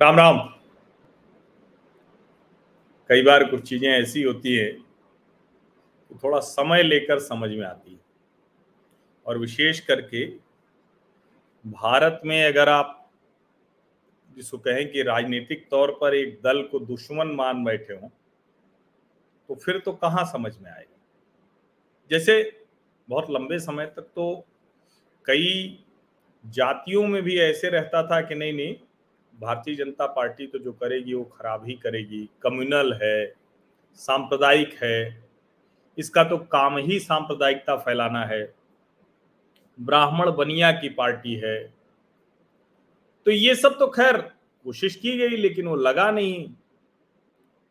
राम राम। कई बार कुछ चीज़ें ऐसी होती है तो थोड़ा समय लेकर समझ में आती है। और विशेष करके भारत में अगर आप जिसको कहें कि राजनीतिक तौर पर एक दल को दुश्मन मान बैठे हों तो फिर तो कहाँ समझ में आएगा? जैसे बहुत लंबे समय तक तो कई जातियों में भी ऐसे रहता था कि नहीं नहीं, भारतीय जनता पार्टी तो जो करेगी वो खराब ही करेगी, कम्युनल है, सांप्रदायिक है, इसका तो काम ही सांप्रदायिकता फैलाना है, ब्राह्मण बनिया की पार्टी है तो ये सब तो खैर कोशिश की गई, लेकिन वो लगा नहीं।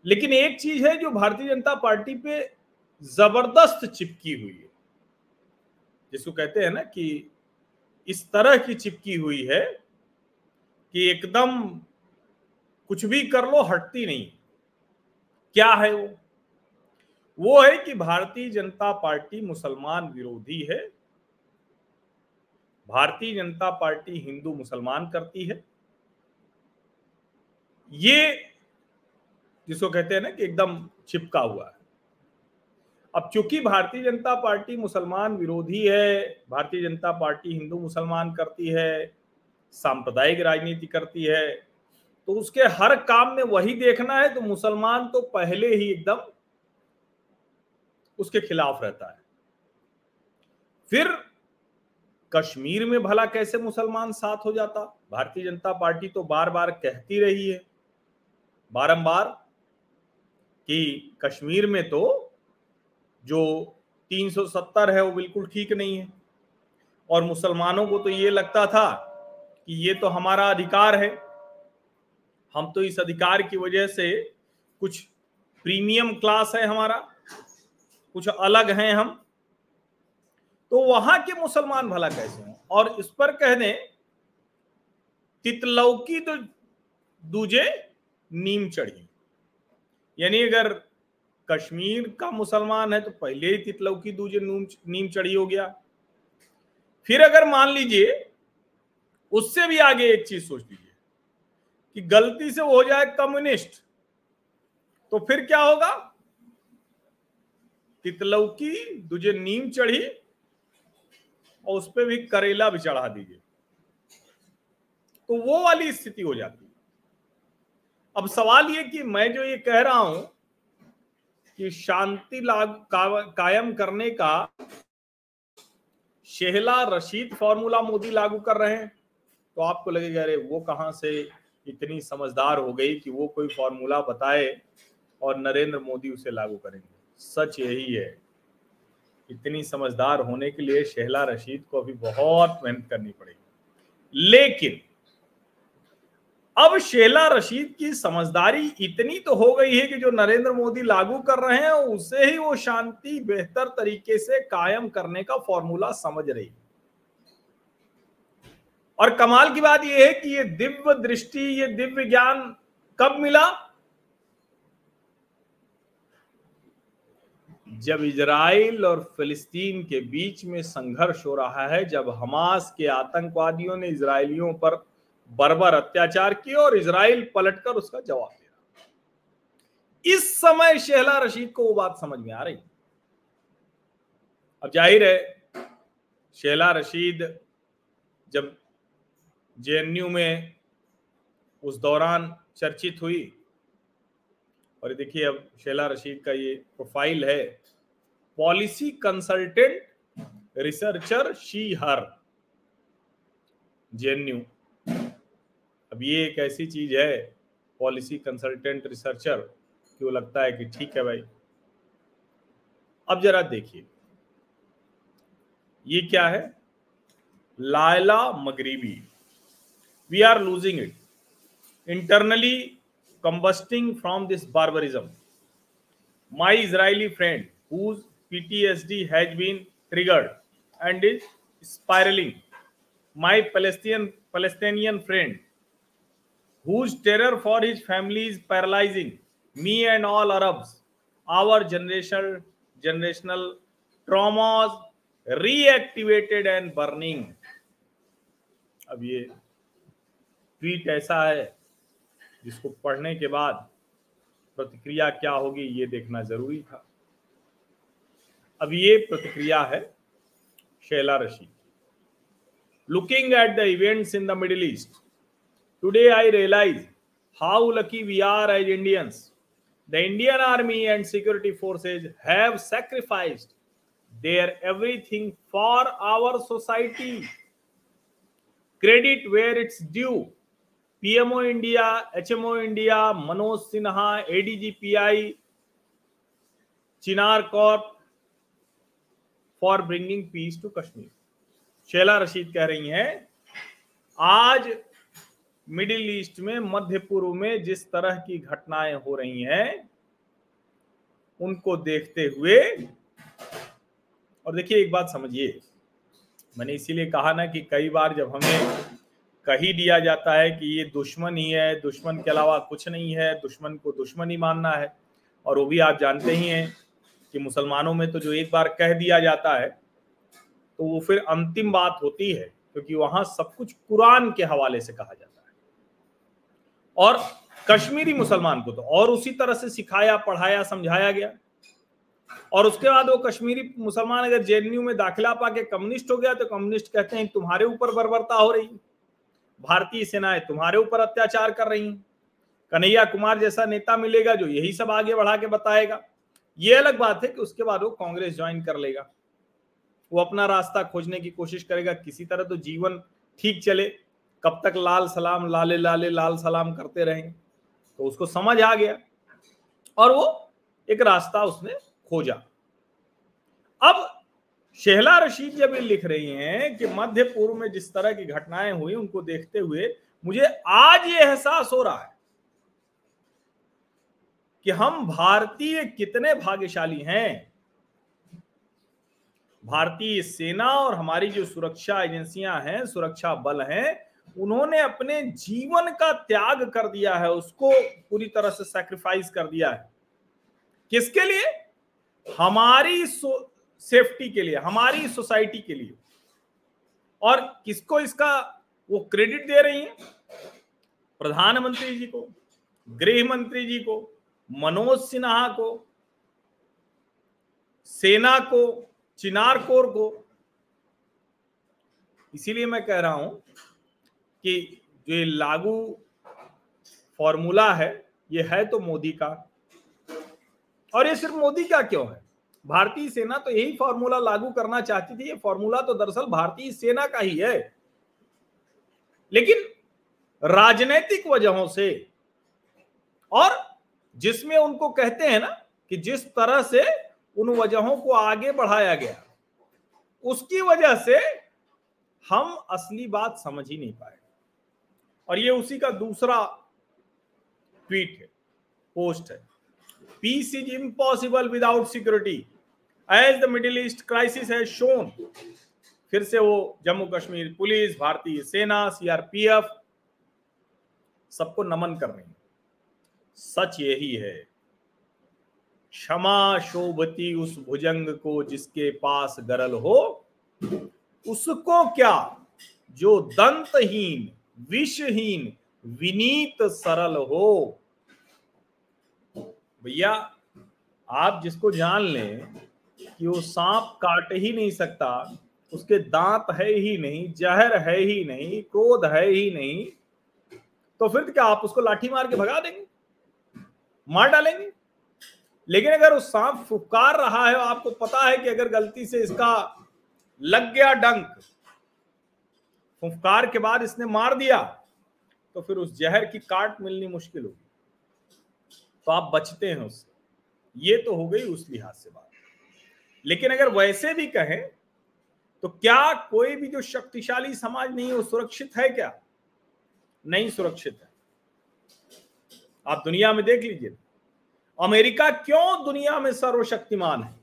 लेकिन एक चीज़ है जो भारतीय जनता पार्टी पे ज़बरदस्त चिपकी हुई है, जिसको कहते हैं ना कि इस तरह की चिपकी हुई है कि एकदम कुछ भी कर लो, हटती नहीं। क्या है वो? वो है कि भारतीय जनता पार्टी मुसलमान विरोधी है। भारतीय जनता पार्टी हिंदू मुसलमान करती है। ये जिसको कहते हैं ना कि एकदम चिपका हुआ है। अब चूँकि भारतीय जनता पार्टी मुसलमान विरोधी है, भारतीय जनता पार्टी हिंदू मुसलमान करती है, सांप्रदायिक राजनीति करती है तो उसके हर काम में वही देखना है तो मुसलमान तो पहले ही एकदम उसके खिलाफ रहता है। फिर कश्मीर में भला कैसे मुसलमान साथ हो जाता? भारतीय जनता पार्टी तो बार बार कहती रही है। बारंबार कि कश्मीर में तो जो 370 है वो बिल्कुल ठीक नहीं है। और मुसलमानों को तो ये लगता था कि ये तो हमारा अधिकार है। हम तो इस अधिकार की वजह से कुछ प्रीमियम क्लास है हमारा। कुछ अलग हैं हम। तो वहाँ के मुसलमान भला कैसे हैं? और इस पर कह दें तितलौकी तो दूजे नीम चढ़ी। यानी अगर कश्मीर का मुसलमान है तो पहले ही तितलौकी दूजे नीम चढ़ी हो गया। फिर अगर मान लीजिए, उससे भी आगे एक चीज़ सोच लीजिए, कि गलती से हो जाए कम्युनिस्ट तो फिर क्या होगा? तितलौकी तुझे नीम चढ़ी और उस पर भी करेला भी चढ़ा दीजिए। तो वो वाली स्थिति हो जाती है। अब सवाल ये कि मैं जो ये कह रहा हूँ कि शांति लागू का, कायम करने का शेहला रशीद फॉर्मूला मोदी लागू कर रहे हैं तो आपको लगेगा अरे वो कहाँ से इतनी समझदार हो गई कि वो कोई फॉर्मूला बताए और नरेंद्र मोदी उसे लागू करेंगे? सच यही है। इतनी समझदार होने के लिए शहला रशीद को अभी बहुत मेहनत करनी पड़ेगी। लेकिन अब शेला रशीद की समझदारी इतनी तो हो गई है कि जो नरेंद्र मोदी लागू कर रहे हैं, उसे ही वो शांति बेहतर तरीके से कायम करने का फॉर्मूला समझ रही और कमाल की बात यह है कि ये दिव्य दृष्टि, ये दिव्य ज्ञान कब मिला? जब इजराइल और फिलिस्तीन के बीच में संघर्ष हो रहा है, जब हमास के आतंकवादियों ने इसराइलियों पर बर्बर अत्याचार किए और इजराइल पलटकर उसका जवाब दे रहा इस समय शेहला रशीद को वो बात समझ में आ रही अब ज़ाहिर है, शेहला रशीद जब जेएनयू में उस दौरान चर्चित हुई और देखिए अब शेला रशीद का ये प्रोफ़ाइल है। Policy consultant researcher she her JNU अब ये एक ऐसी चीज़ है पॉलिसी कंसल्टेंट रिसर्चर कि वो लगता है कि ठीक है भाई। अब जरा देखिए। ये क्या है? Laila Maghribi we are losing it internally combusting from this barbarism my israeli friend whose ptsd has been triggered and is spiraling my palestinian palestinian friend whose terror for his family is paralyzing me and all Arabs, our generational generational traumas reactivated and burning. अब ये tweet ऐसा है जिसको पढ़ने के बाद प्रतिक्रिया क्या होगी, ये देखना ज़रूरी था। अब ये प्रतिक्रिया है Shehla Rashid looking at the events in the Middle East today I realise how lucky we are as Indians the Indian army and security forces have sacrificed their everything for our society. Credit where it's due. PMO India, HMO India, Manoj Sinha, ADGPI, Chinar corp for bringing peace to Kashmir. Shehla Rashid कह रही हैं, आज middle east में, मध्य पूर्व में जिस तरह की घटनाएँ हो रही हैं, उनको देखते हुए, और देखिए एक बात समझिए, मैंने इसीलिए कहा ना कि कई बार जब हमें कही दिया जाता है कि ये दुश्मन ही है, दुश्मन के अलावा कुछ नहीं है, दुश्मन को दुश्मन ही मानना है। और वो भी आप जानते ही हैं कि मुसलमानों में तो जो एक बार कह दिया जाता है तो वो फिर अंतिम बात होती है, क्योंकि वहाँ सब कुछ कुरान के हवाले से कहा जाता है। और कश्मीरी मुसलमान को तो और उसी तरह से सिखाया, पढ़ाया, समझाया गया। और उसके बाद वो कश्मीरी मुसलमान अगर जेएनयू में दाखिला पाके कम्युनिस्ट हो गया तो कम्युनिस्ट कहते हैं, तुम्हारे ऊपर बर्बरता हो रही भारतीय सेनाएँ तुम्हारे ऊपर अत्याचार कर रही हैं। कन्हैया कुमार जैसा नेता मिलेगा जो यही सब आगे बढ़ा के बताएगा। ये अलग बात है कि उसके बाद वो कांग्रेस ज्वाइन कर लेगा। वो अपना रास्ता खोजने की कोशिश करेगा, किसी तरह तो जीवन ठीक चले। कब तक लाल सलाम, लाले लाले, लाल सलाम करते रहेंगे। तो उसको समझ आ गया और वो एक रास्ता उसने खोजा। अब शेहला रशीद जब ये लिख रही हैं कि मध्य पूर्व में जिस तरह की घटनाएँ हुई, उनको देखते हुए मुझे आज ये एहसास हो रहा है कि हम भारतीय कितने भाग्यशाली हैं। भारतीय सेना और हमारी जो सुरक्षा एजेंसियाँ हैं, सुरक्षा बल हैं, उन्होंने अपने जीवन का त्याग कर दिया है, उसको पूरी तरह से सैक्रिफाइस कर दिया है। किसके लिए? हमारी सेफ्टी के लिए, हमारी सोसाइटी के लिए। और किसको इसका वो क्रेडिट दे रही है? प्रधानमंत्री जी को, गृह मंत्री जी को, मनोज सिन्हा को, सेना को, चिनार कोर को। इसीलिए मैं कह रहा हूँ कि जो ये लागू फॉर्मूला है, ये है तो मोदी का। और ये सिर्फ़ मोदी का क्यों है? भारतीय सेना तो यही फॉर्मूला लागू करना चाहती थी, ये फॉर्मूला तो दरअसल भारतीय सेना का ही है। लेकिन राजनीतिक वजहों से और जिसमें उनको कहते हैं ना कि जिस तरह से उन वजहों को आगे बढ़ाया गया, उसकी वजह से हम असली बात समझ ही नहीं पाए। और ये उसी का दूसरा ट्वीट है, पोस्ट है। Peace is impossible without security. As the middle east crisis has shown, फिर से वो जम्मू कश्मीर पुलिस, भारतीय सेना सीआरपीएफ सबको नमन कर रही है। सच यही है। क्षमा शोभती उस भुजंग को जिसके पास गरल हो, उसको क्या जो दंतहीन, विषहीन, विनीत सरल हो? भैया, आप जिसको जान लें कि वो सांप काट ही नहीं सकता, उसके दांत है ही नहीं, जहर है ही नहीं, क्रोध है ही नहीं तो फिर क्या आप उसको लाठी मार के भगा देंगे? मार डालेंगे? लेकिन अगर उस सांप फुफकार रहा है, आपको पता है कि अगर गलती से इसका लग गया डंक, फुफकार के बाद इसने मार दिया तो फिर उस जहर की काट मिलनी मुश्किल होगी। तो आप बचते हैं उससे। ये तो हो गई उस लिहाज से बात। लेकिन अगर वैसे भी कहें तो क्या कोई भी जो शक्तिशाली समाज नहीं हो सुरक्षित है क्या? नहीं सुरक्षित है। आप दुनिया में देख लीजिए। अमेरिका क्यों दुनिया में सर्वशक्तिमान है?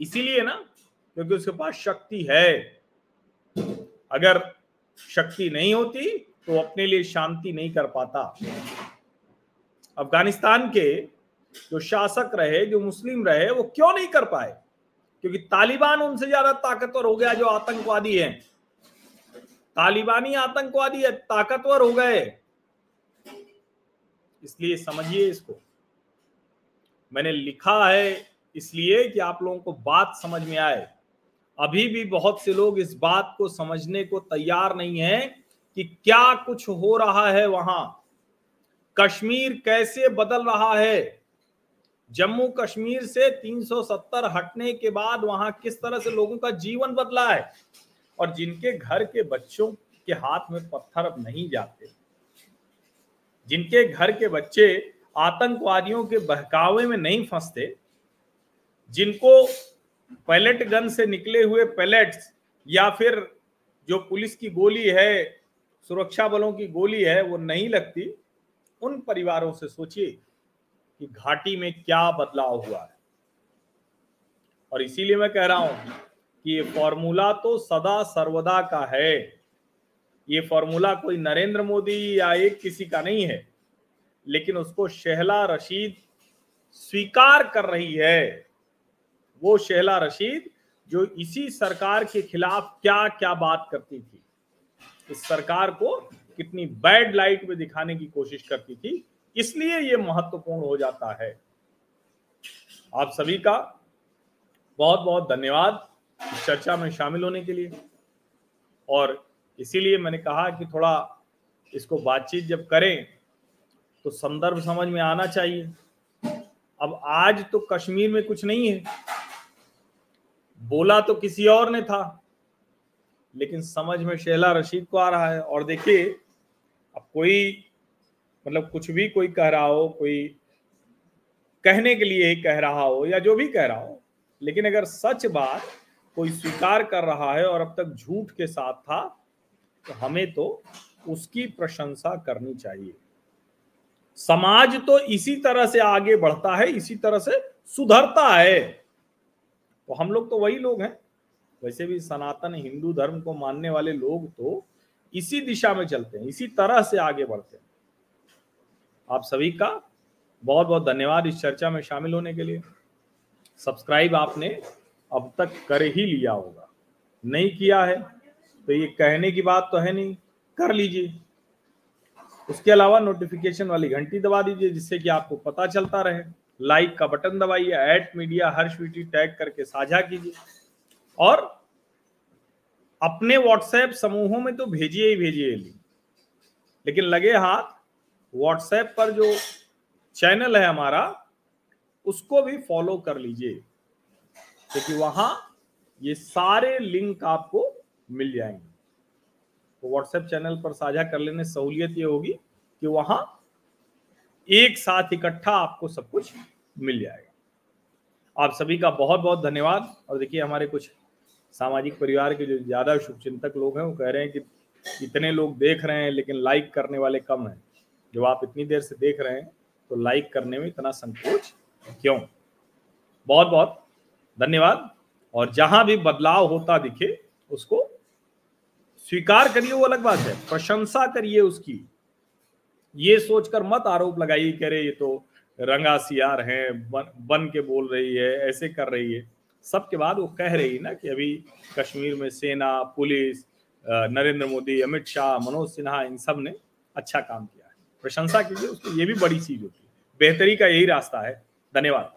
इसीलिए ना, क्योंकि उसके पास शक्ति है। अगर शक्ति नहीं होती तो अपने लिए शांति नहीं कर पाता। अफ़गानिस्तान के जो शासक रहे, जो मुस्लिम रहे, वो क्यों नहीं कर पाए? क्योंकि तालिबान उनसे ज़्यादा ताकतवर हो गया जो आतंकवादी है। तालिबानी आतंकवादी है, ताकतवर हो गए। इसलिए समझिए इसको। मैंने लिखा है इसलिए कि आप लोगों को बात समझ में आए। अभी भी बहुत से लोग इस बात को समझने को तैयार नहीं है कि क्या कुछ हो रहा है वहाँ। कश्मीर कैसे बदल रहा है? जम्मू कश्मीर से 370 हटने के बाद वहाँ किस तरह से लोगों का जीवन बदला है? और जिनके घर के बच्चों के हाथ में पत्थर अब नहीं जाते। जिनके घर के बच्चे आतंकवादियों के बहकावे में नहीं फंसते। जिनको पैलेट गन से निकले हुए पैलेट्स या फिर जो पुलिस की गोली है, सुरक्षा बलों की गोली है, वो नहीं लगती। उन परिवारों से सोचिए कि घाटी में क्या बदलाव हुआ है। और इसीलिए मैं कह रहा हूँ कि ये फॉर्मूला तो सदा सर्वदा का है। ये फॉर्मूला कोई नरेंद्र मोदी या एक किसी का नहीं है, लेकिन उसको शहला रशीद स्वीकार कर रही है। वो शहला रशीद जो इसी सरकार के खिलाफ क्या क्या बात करती थी, इस सरकार को कितनी बैड लाइट में दिखाने की कोशिश करती थी, इसलिए ये महत्वपूर्ण हो जाता है। आप सभी का बहुत बहुत धन्यवाद चर्चा में शामिल होने के लिए। और इसीलिए मैंने कहा कि थोड़ा इसको बातचीत जब करें तो संदर्भ समझ में आना चाहिए। अब आज तो कश्मीर में कुछ नहीं है। बोला तो किसी और ने था, लेकिन समझ में शेला रशीद को आ रहा है। और देखिए अब कोई मतलब कुछ भी कोई कह रहा हो, कोई कहने के लिए ही कह रहा हो या जो भी कह रहा हो, लेकिन अगर सच बात कोई स्वीकार कर रहा है और अब तक झूठ के साथ था तो हमें तो उसकी प्रशंसा करनी चाहिए। समाज तो इसी तरह से आगे बढ़ता है, इसी तरह से सुधरता है। तो हम लोग तो वही लोग हैं। वैसे भी सनातन हिंदू धर्म को मानने वाले लोग तो इसी दिशा में चलते हैं, इसी तरह से आगे बढ़ते हैं। आप सभी का बहुत बहुत धन्यवाद इस चर्चा में शामिल होने के लिए। सब्सक्राइब आपने अब तक कर ही लिया होगा। नहीं किया है तो ये कहने की बात तो है नहीं, कर लीजिए। उसके अलावा नोटिफिकेशन वाली घंटी दबा दीजिए, जिससे कि आपको पता चलता रहे। लाइक का बटन दबाइए एट मीडिया हर टैग करके साझा कीजिए। और अपने व्हाट्सएप समूहों में तो भेजिए ही भेजिए लिंक लेकिन लगे हाथ व्हाट्सएप पर जो चैनल है हमारा, उसको भी फॉलो कर लीजिए। क्योंकि वहाँ ये सारे लिंक आपको मिल जाएँगे। तो व्हाट्सएप चैनल पर साझा कर लेने सहूलियत ये होगी कि वहाँ एक साथ इकट्ठा आपको सब कुछ मिल जाएगा। आप सभी का बहुत बहुत धन्यवाद। और देखिए हमारे कुछ सामाजिक परिवार के जो ज़्यादा शुभचिंतक लोग हैं वो कह रहे हैं कि इतने लोग देख रहे हैं लेकिन लाइक करने वाले कम हैं। जब आप इतनी देर से देख रहे हैं तो लाइक करने में इतना संकोच क्यों? बहुत बहुत धन्यवाद। और जहाँ भी बदलाव होता दिखे उसको स्वीकार करिए वो अलग बात है। प्रशंसा करिए उसकी। ये सोचकर मत आरोप लगाइए कह रहे ये तो रंगा सियार है बन, बन के बोल रही है ऐसे कर रही है। सबके बाद वो कह रही ना कि अभी कश्मीर में सेना, पुलिस नरेंद्र मोदी, अमित शाह, मनोज सिन्हा, इन सबने अच्छा काम किया है। प्रशंसा कीजिए उसको ये भी बड़ी चीज़ होती है। बेहतरी का यही रास्ता है। धन्यवाद।